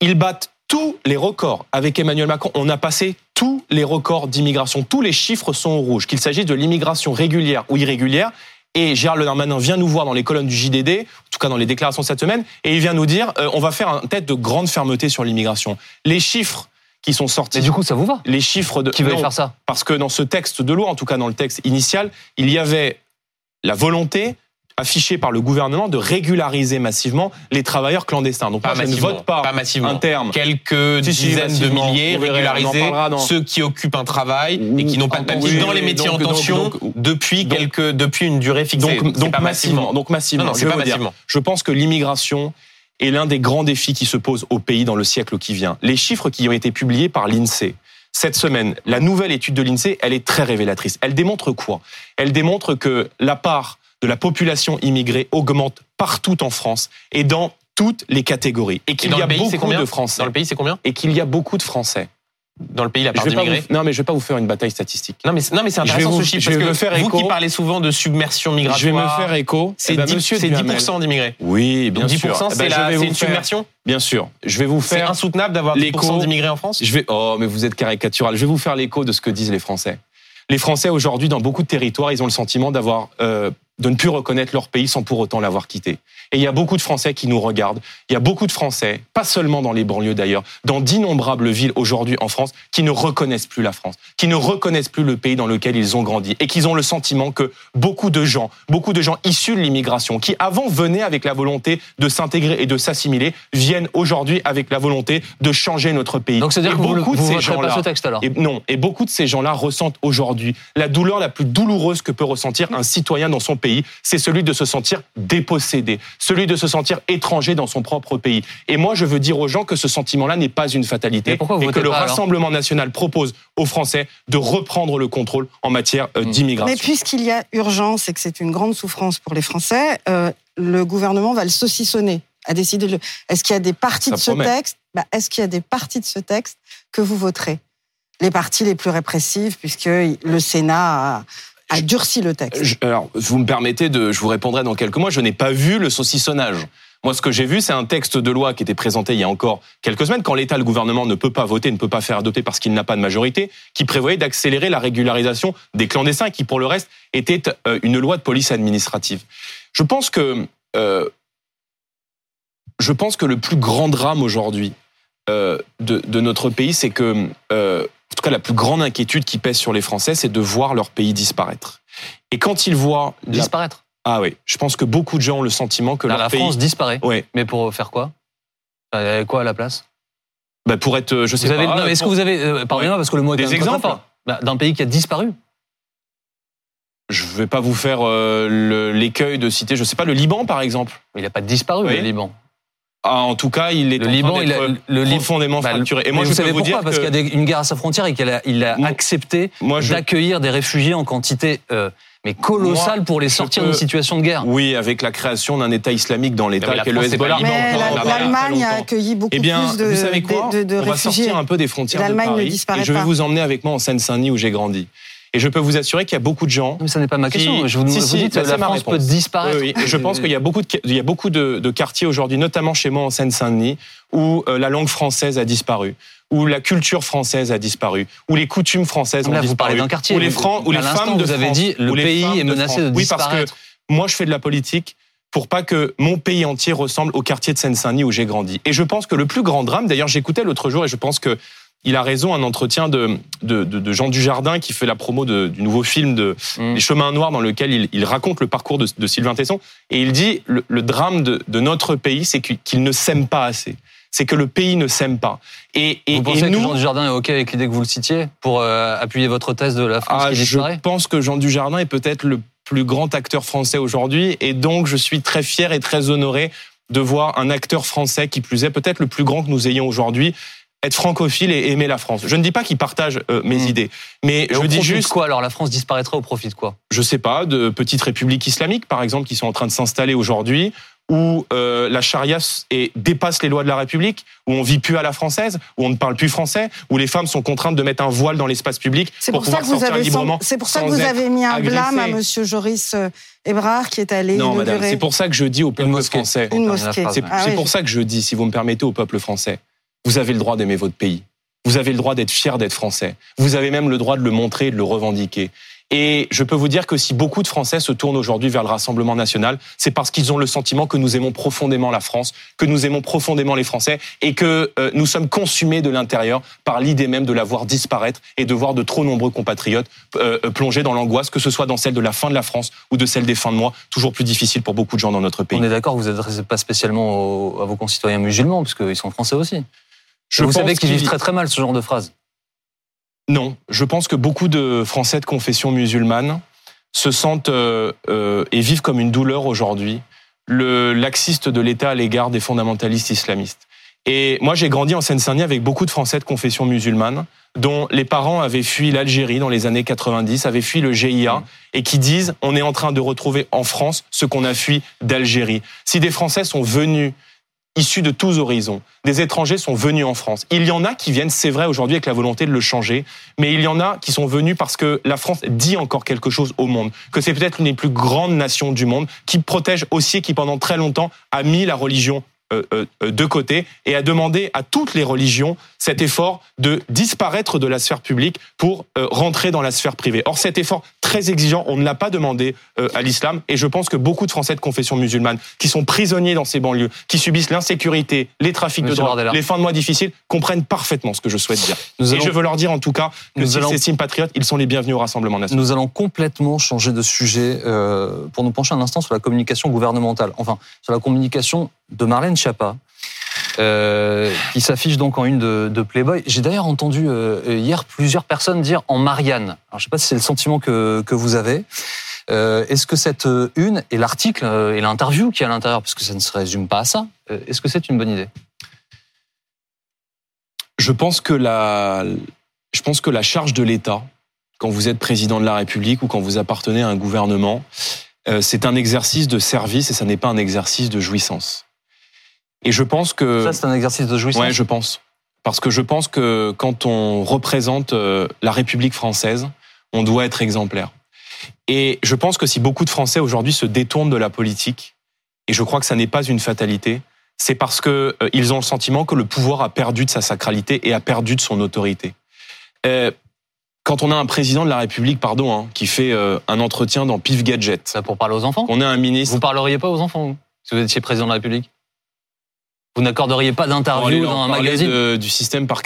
Ils battent tous les records. Avec Emmanuel Macron, on a passé tous les records d'immigration. Tous les chiffres sont au rouge, qu'il s'agisse de l'immigration régulière ou irrégulière. Et Gérald Darmanin vient nous voir dans les colonnes du JDD, en tout cas dans les déclarations cette semaine, et il vient nous dire euh, on va faire un tête de grande fermeté sur l'immigration. Les chiffres qui sont sortis. Mais du coup, ça vous va Les chiffres de. Qui veut faire ça Parce que dans ce texte de loi, en tout cas dans le texte initial, il y avait la volonté affiché par le gouvernement de régulariser massivement les travailleurs clandestins. Donc pas moi, je ne vote pas, pas massivement. un terme. Quelques dizaines de milliers régulariser ceux qui occupent un travail et qui n'ont pas de papier dans les métiers en tension depuis quelques depuis une durée fixée. Donc, pas massivement. Donc massivement. Non, non, je, pas massivement. je pense que l'immigration est l'un des grands défis qui se posent au pays dans le siècle qui vient. Les chiffres qui ont été publiés par l'INSEE cette semaine, la nouvelle étude de l'INSEE, elle est très révélatrice. Elle démontre quoi? Elle démontre que la part de la population immigrée augmente partout en France et dans toutes les catégories. Et qu'il y a beaucoup de Français. Dans le pays, c'est combien Et qu'il y a beaucoup de Français. Dans le pays, la part d'immigrés Non, mais je vais pas vous faire une bataille statistique. Non, mais, non, mais c'est intéressant vous, ce chiffre. Parce que faire vous qui parlez souvent de submersion migratoire. Je vais me faire écho. C'est 10%, eh ben, 10 d'immigrés. Oui, bien sûr. 10% c'est eh ben, une submersion Bien sûr. Je vais vous faire. C'est insoutenable d'avoir 10% d'immigrés en France je vais, Oh, mais vous êtes caricatural. Je vais vous faire l'écho de ce que disent les Français. Les Français, aujourd'hui, dans beaucoup de territoires, ils ont le sentiment d'avoir euh, de ne plus reconnaître leur pays sans pour autant l'avoir quitté. Et il y a beaucoup de Français qui nous regardent. Il y a beaucoup de Français, pas seulement dans les banlieues d'ailleurs, dans d'innombrables villes aujourd'hui en France, qui ne reconnaissent plus la France, qui ne reconnaissent plus le pays dans lequel ils ont grandi et qui ont le sentiment que beaucoup de gens, beaucoup de gens issus de l'immigration, qui avant venaient avec la volonté de s'intégrer et de s'assimiler, viennent aujourd'hui avec la volonté de changer notre pays. Donc c'est-à-dire que beaucoup vous, de ces gens-là, ce texte alors et Non, et beaucoup de ces gens-là ressentent aujourd'hui la douleur la plus douloureuse que peut ressentir un citoyen dans son pays c'est celui de se sentir dépossédé, celui de se sentir étranger dans son propre pays. Et moi, je veux dire aux gens que ce sentiment-là n'est pas une fatalité et que le Rassemblement national propose aux Français de reprendre le contrôle en matière euh, hmm. d'immigration. Mais puisqu'il y a urgence et que c'est une grande souffrance pour les Français, euh, le gouvernement va le saucissonner. Est-ce qu'il y a des parties de ce texte? Bah, Est-ce qu'il y a des parties de ce texte que vous voterez? Les parties les plus répressives, puisque le Sénat a, a durci le texte. alors, vous me permettez de, je vous répondrai dans quelques mois. Je n'ai pas vu le saucissonnage. Moi, ce que j'ai vu, c'est un texte de loi qui était présenté il y a encore quelques semaines, quand l'État, le gouvernement ne peut pas voter, ne peut pas faire adopter parce qu'il n'a pas de majorité, qui prévoyait d'accélérer la régularisation des clandestins, qui pour le reste était euh, une loi de police administrative. Je pense que euh, je pense que le plus grand drame aujourd'hui euh, de, notre pays, c'est que tout cas la plus grande inquiétude qui pèse sur les Français, c'est de voir leur pays disparaître. Et quand ils voient disparaître. Ah oui, je pense que beaucoup de gens ont le sentiment que leur la pays... France disparaît. Oui. Mais pour faire quoi? Quoi à la place? Bah pour être, euh, je sais pas. Est-ce que vous avez, euh, pardonnez-moi parce que le mot est des exemples bah, d'un pays qui a disparu je ne vais pas vous faire euh, l'écueil de citer, je sais pas, le Liban par exemple. Il n'a pas disparu, le Liban. Ah, en tout cas, il est le Liban, il a, le profondément bah, fracturé. Et moi, je vous savez pourquoi Parce qu'il y a une guerre à sa frontière et qu'il a, il a accepté d'accueillir des réfugiés en quantité. Euh, mais colossale pour les sortir d'une situation de guerre. Oui, avec la création d'un État islamique dans l'État qu'est le Hezbollah. l'Allemagne a accueilli beaucoup eh bien, plus de, vous savez quoi de, de, On va sortir un peu des frontières de Paris et je vais vous emmener avec moi en Seine-Saint-Denis où j'ai grandi. Et je peux vous assurer qu'il y a beaucoup de gens. Mais ça n'est pas ma question. Je vous, dis que la France peut disparaître. Oui, je pense qu'il y a beaucoup de, il y a beaucoup de, de quartiers aujourd'hui, notamment chez moi en Seine-Saint-Denis, où euh, la langue française a disparu, où la culture française a disparu, où les coutumes françaises ont disparu. Vous parlez d'un quartier. Où les, francs, où les femmes de vous avez dit le pays est menacé de, disparaître. Oui, parce que moi, je fais de la politique pour pas que mon pays entier ressemble au quartier de Seine-Saint-Denis où j'ai grandi. Et je pense que le plus grand drame, d'ailleurs, j'écoutais l'autre jour et je pense que il a raison, un entretien de, de, de, Jean Dujardin qui fait la promo du nouveau film de mm. Les Chemins Noirs dans lequel il, il raconte le parcours de, Sylvain Tesson. Et il dit le, le drame de, notre pays, c'est qu'il ne s'aime pas assez. C'est que le pays ne s'aime pas. Et, et, vous pensez que Jean Dujardin est OK avec l'idée que vous le citiez pour euh, appuyer votre thèse de la France ah, qui disparaît? Je pense que Jean Dujardin est peut-être le plus grand acteur français aujourd'hui. Et donc, je suis très fier et très honoré de voir un acteur français qui plus est peut-être le plus grand que nous ayons aujourd'hui être francophile et aimer la France. Je ne dis pas qu'il partage euh, mes hmm. idées, mais je dis juste quoi alors la France disparaîtra au profit de quoi? Je sais pas, de petites républiques islamiques par exemple qui sont en train de s'installer aujourd'hui où euh, la charia est, dépasse les lois de la République, où on vit plus à la française, où on ne parle plus français, où les femmes sont contraintes de mettre un voile dans l'espace public pour, pouvoir sortir librement. C'est pour ça que vous avez mis un blâme à Monsieur Joris Ebrard euh, qui est allé. Non, madame, c'est pour ça que je dis au peuple français. Une mosquée. C'est ah pour ça que je dis, si vous me permettez, au peuple français, vous avez le droit d'aimer votre pays. Vous avez le droit d'être fier d'être français. Vous avez même le droit de le montrer de le revendiquer. Et je peux vous dire que si beaucoup de Français se tournent aujourd'hui vers le Rassemblement national, c'est parce qu'ils ont le sentiment que nous aimons profondément la France, que nous aimons profondément les Français et que euh, nous sommes consumés de l'intérieur par l'idée même de la voir disparaître et de voir de trop nombreux compatriotes euh, euh, plonger dans l'angoisse, que ce soit dans celle de la fin de la France ou de celle des fins de mois, toujours plus difficile pour beaucoup de gens dans notre pays. On est d'accord, vous ne adressez pas spécialement à vos concitoyens musulmans, puisqu'ils sont français aussi. Je vous savez qu'ils vivent très très mal ce genre de phrase. Non, je pense que beaucoup de Français de confession musulmane se sentent euh, euh, et vivent comme une douleur aujourd'hui le laxiste de l'État à l'égard des fondamentalistes islamistes. Et moi, j'ai grandi en Seine-Saint-Denis avec beaucoup de Français de confession musulmane, dont les parents avaient fui l'Algérie dans les années 90, avaient fui le GIA, et qui disent on est en train de retrouver en France ce qu'on a fui d'Algérie. Si des Français sont venus issus de tous horizons. Des étrangers sont venus en France. Il y en a qui viennent, c'est vrai, aujourd'hui avec la volonté de le changer, mais il y en a qui sont venus parce que la France dit encore quelque chose au monde, que c'est peut-être l'une des plus grandes nations du monde, qui protège aussi, qui pendant très longtemps a mis la religion de côté et a demandé à toutes les religions cet effort de disparaître de la sphère publique pour rentrer dans la sphère privée. Or, cet effort très exigeant, on ne l'a pas demandé à l'islam et je pense que beaucoup de Français de confession musulmane qui sont prisonniers dans ces banlieues, qui subissent l'insécurité, les trafics de drogue, les fins de mois difficiles, comprennent parfaitement ce que je souhaite dire. et je veux leur dire en tout cas que s'ils s'estiment patriotes, ils sont les bienvenus au Rassemblement national. Nous allons complètement changer de sujet pour nous pencher un instant sur la communication gouvernementale. Enfin, sur la communication de Marlène Schiappa, euh, qui s'affiche donc en une de, Playboy. J'ai d'ailleurs entendu euh, hier plusieurs personnes dire en Marianne. Alors, je ne sais pas si c'est le sentiment que, que vous avez. Euh, est-ce que cette une et l'article et l'interview qui est à l'intérieur, parce que ça ne se résume pas à ça, est-ce que c'est une bonne idée? Je pense que la, je pense que la charge de l'État, quand vous êtes président de la République ou quand vous appartenez à un gouvernement, c'est un exercice de service et ça n'est pas un exercice de jouissance. Et je pense que ça c'est un exercice de jouissance. Ouais, je pense. Parce que je pense que quand on représente euh, la République française, on doit être exemplaire. Et je pense que si beaucoup de Français aujourd'hui se détournent de la politique, et je crois que ça n'est pas une fatalité, c'est parce que euh, ils ont le sentiment que le pouvoir a perdu de sa sacralité et a perdu de son autorité. Euh, quand on a un président de la République, pardon, hein, qui fait un entretien dans Pif Gadget, ça pour parler aux enfants. On a un ministre. Vous parleriez pas aux enfants si vous étiez président de la République vous n'accorderiez pas d'interview dans un magazine Du système par,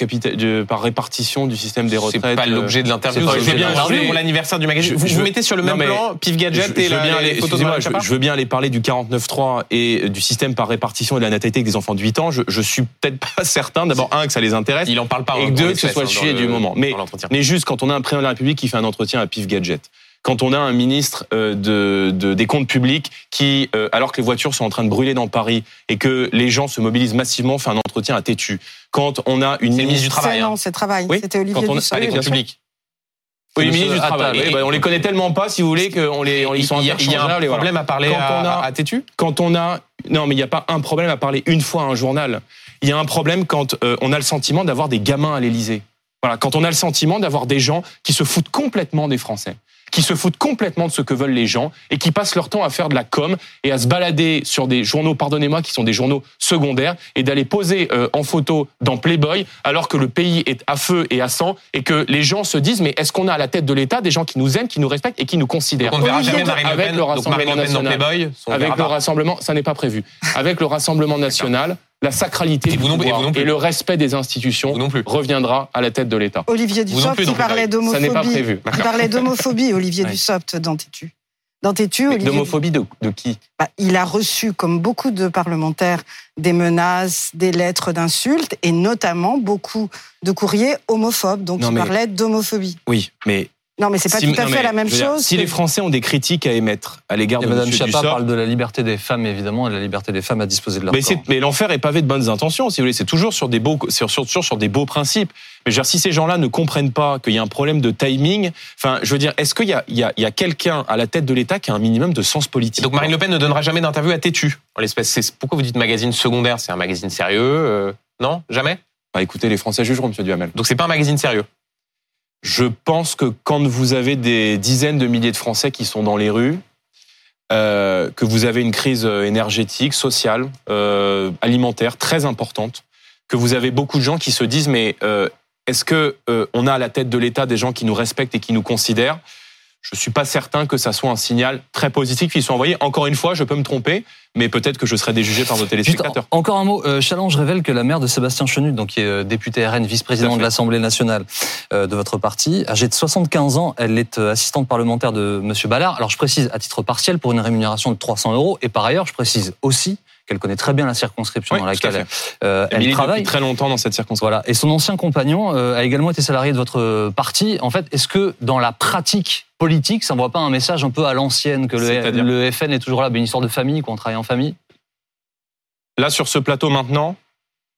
par répartition du système des retraites. C'est pas l'objet de l'interview. Je veux bien pour l'anniversaire du magazine. Vous, vous mettez sur le même plan Pif Gadget et la, les photos de je, je veux bien aller parler du 49.3 et du système par répartition et de la natalité des enfants de 8 ans. Je, je suis peut-être pas certain, d'abord, un, que ça les intéresse. Il en parle pas. Et deux, que ce soit le sujet du moment. Mais, mais juste quand on a un président de la République qui fait un entretien à Pif Gadget quand on a un ministre euh, de, des comptes publics qui, euh, alors que les voitures sont en train de brûler dans Paris et que les gens se mobilisent massivement, fait un entretien à Tétu. Quand on a une ministre du travail, non, hein. c'est travail. C'était Olivier quand on a, les comptes publics. Oui, ministre du Travail. Bah, on les connaît tellement pas, si vous voulez, qu'on les, on, ils sont Il y a, y a un problème à parler à, à, Tétu Quand on a, non, mais il n'y a pas un problème à parler une fois à un journal. Il y a un problème quand euh, on a le sentiment d'avoir des gamins à l'Élysée. Voilà, quand on a le sentiment d'avoir des gens qui se foutent complètement des Français qui se foutent complètement de ce que veulent les gens et qui passent leur temps à faire de la com et à se balader sur des journaux, pardonnez-moi, qui sont des journaux secondaires et d'aller poser euh, en photo dans Playboy alors que le pays est à feu et à sang et que les gens se disent mais est-ce qu'on a à la tête de l'État des gens qui nous aiment, qui nous respectent et qui nous considèrent? Donc on ne verra jamais Marine Le Pen, avec le Rassemblement national, Playboy, avec le Rassemblement, ça n'est pas prévu. Avec le Rassemblement national, la sacralité du pouvoir et, le respect des institutions reviendra à la tête de l'État. Olivier Dussopt qui parlait d'homophobie. Ça n'est pas prévu. Il parlait d'homophobie, Olivier Dussopt, dans Tétu. Dans Tétu, D'homophobie de, qui? Bah, Il a reçu, comme beaucoup de parlementaires, des menaces, des lettres d'insultes et notamment beaucoup de courriers homophobes. Donc il parlait d'homophobie. Oui, mais Non, mais c'est pas tout à fait la même chose. si les Français ont des critiques à émettre à l'égard de Madame Chapa parle de la liberté des femmes, évidemment, et de la liberté des femmes à disposer de leur mais corps. Mais l'enfer est pavé de bonnes intentions, si vous voulez. C'est toujours sur des beaux, sur, sur, sur des beaux principes. Mais je veux dire, si ces gens-là ne comprennent pas qu'il y a un problème de timing, enfin, je veux dire, est-ce qu'il y a, il y a, il y a quelqu'un à la tête de l'État qui a un minimum de sens politique? Donc Marine Le Pen ne donnera jamais d'interview à Tétu. En l'espèce, pourquoi vous dites magazine secondaire? C'est un magazine sérieux euh, Non, jamais? Bah, écoutez, les Français jugeront, Monsieur Duhamel. Donc c'est pas un magazine sérieux. Je pense que quand vous avez des dizaines de milliers de Français qui sont dans les rues, euh, que vous avez une crise énergétique, sociale, euh, alimentaire très importante, que vous avez beaucoup de gens qui se disent mais euh, est-ce que euh, on a à la tête de l'État des gens qui nous respectent et qui nous considèrent? Je suis pas certain que ça soit un signal très positif qui soit envoyé. Encore une fois, je peux me tromper, mais peut-être que je serai déjugé par vos téléspectateurs. encore un mot. Euh, Challenge révèle que la mère de Sébastien Chenu, donc qui est euh, député RN, vice-président de l'Assemblée nationale euh, de votre parti, âgée de 75 ans, elle est assistante parlementaire de Monsieur Ballard. Alors je précise à titre partiel pour une rémunération de 300 euros. Et par ailleurs, je précise aussi qu'elle connaît très bien la circonscription dans laquelle euh, elle, elle travaille. très longtemps dans cette circonscription. Voilà. Et son ancien compagnon euh, a également été salarié de votre parti. En fait, est-ce que dans la pratique politique, ça ne voit pas un message un peu à l'ancienne que le, le, FN est toujours là, une histoire de famille, qu'on travaille en famille? Là, sur ce plateau maintenant,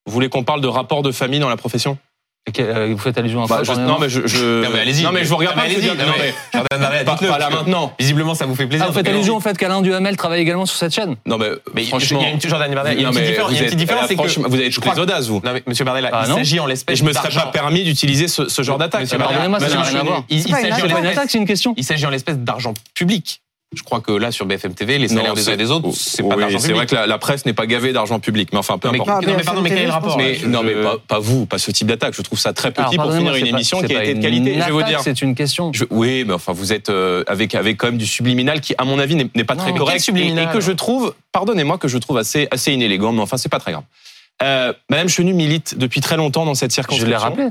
vous voulez qu'on parle de rapport de famille dans la profession? euh, vous faites allusion à bah, ça Non mais je, je... Non mais allez-y. Non mais je vous regarde pas. Allez-y. Non mais pas, pas là maintenant. Visiblement ça vous fait plaisir. Ah, vous faites allusion au fait qu'Alain Duhamel travaille également sur cette chaîne. Non mais, mais franchement, il y a une Jordan Bardella. Il y a une petite différence, c'est que vous avez toutes les audaces vous. Non mais Monsieur Bardella, il s'agit en l'espèce. Je me serais pas permis d'utiliser ce genre d'attaque. Monsieur Bardella, ça n'a rien à voir. Il s'agit une question. Il s'agit en l'espèce d'argent public. Je crois que là, sur BFM TV, les salaires des uns et des autres, c'est pas d'argent public. C'est vrai que la, presse n'est pas gavée d'argent public, mais enfin, peu importe. non, mais pardon, mais quel est le rapport mais, Non, mais pas, vous, pas ce type d'attaque. Je trouve ça très petit pour finir une émission qui a été de qualité. je vais vous dire. C'est une question. oui, mais enfin, vous êtes euh, avec avec quand même du subliminal qui, à mon avis, n'est pas très correct et, que je trouve, pardonnez-moi, que je trouve assez assez inélégant. Mais enfin, c'est pas très grave. Euh, Madame Chenu milite depuis très longtemps dans cette circonscription. Je l'ai rappelé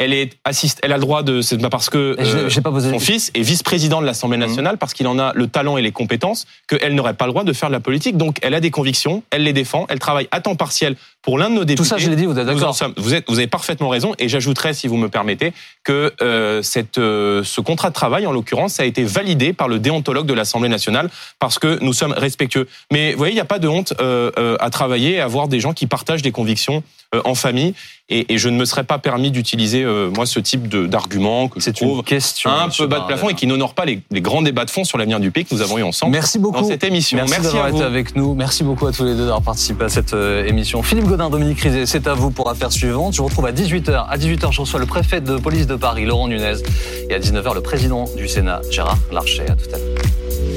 elle est assiste, elle a le droit de, c'est parce que euh, pas son fils est vice-président de l'Assemblée mmh. nationale parce qu'il en a le talent et les compétences qu'elle n'aurait pas le droit de faire de la politique. Donc elle a des convictions, elle les défend, elle travaille à temps partiel pour l'un de nos députés. Tout ça, je l'ai dit, vous êtes d'accord. Vous, vous avez parfaitement raison et j'ajouterais, si vous me permettez, que euh, cette, euh, ce contrat de travail, en l'occurrence, a été validé par le déontologue de l'Assemblée nationale parce que nous sommes respectueux. Mais vous voyez, il n'y a pas de honte euh, à travailler et à avoir des gens qui partagent des convictions en famille et, et, je ne me serais pas permis d'utiliser euh, moi ce type d'argument que je trouve une question, un peu bas de plafond et qui n'honore pas les, les, grands débats de fond sur l'avenir du pays que nous avons eu ensemble. Merci beaucoup dans cette émission. Merci, Merci d'avoir été avec nous. Merci beaucoup à tous les deux d'avoir participé à cette euh, émission. Philippe Godin, Dominique Rizet, c'est à vous pour affaire suivante. Je vous retrouve à 18h. À 18h, je reçois le préfet de police de Paris, Laurent Nunez, et à 19h, le président du Sénat, Gérard Larcher. À tout à l'heure.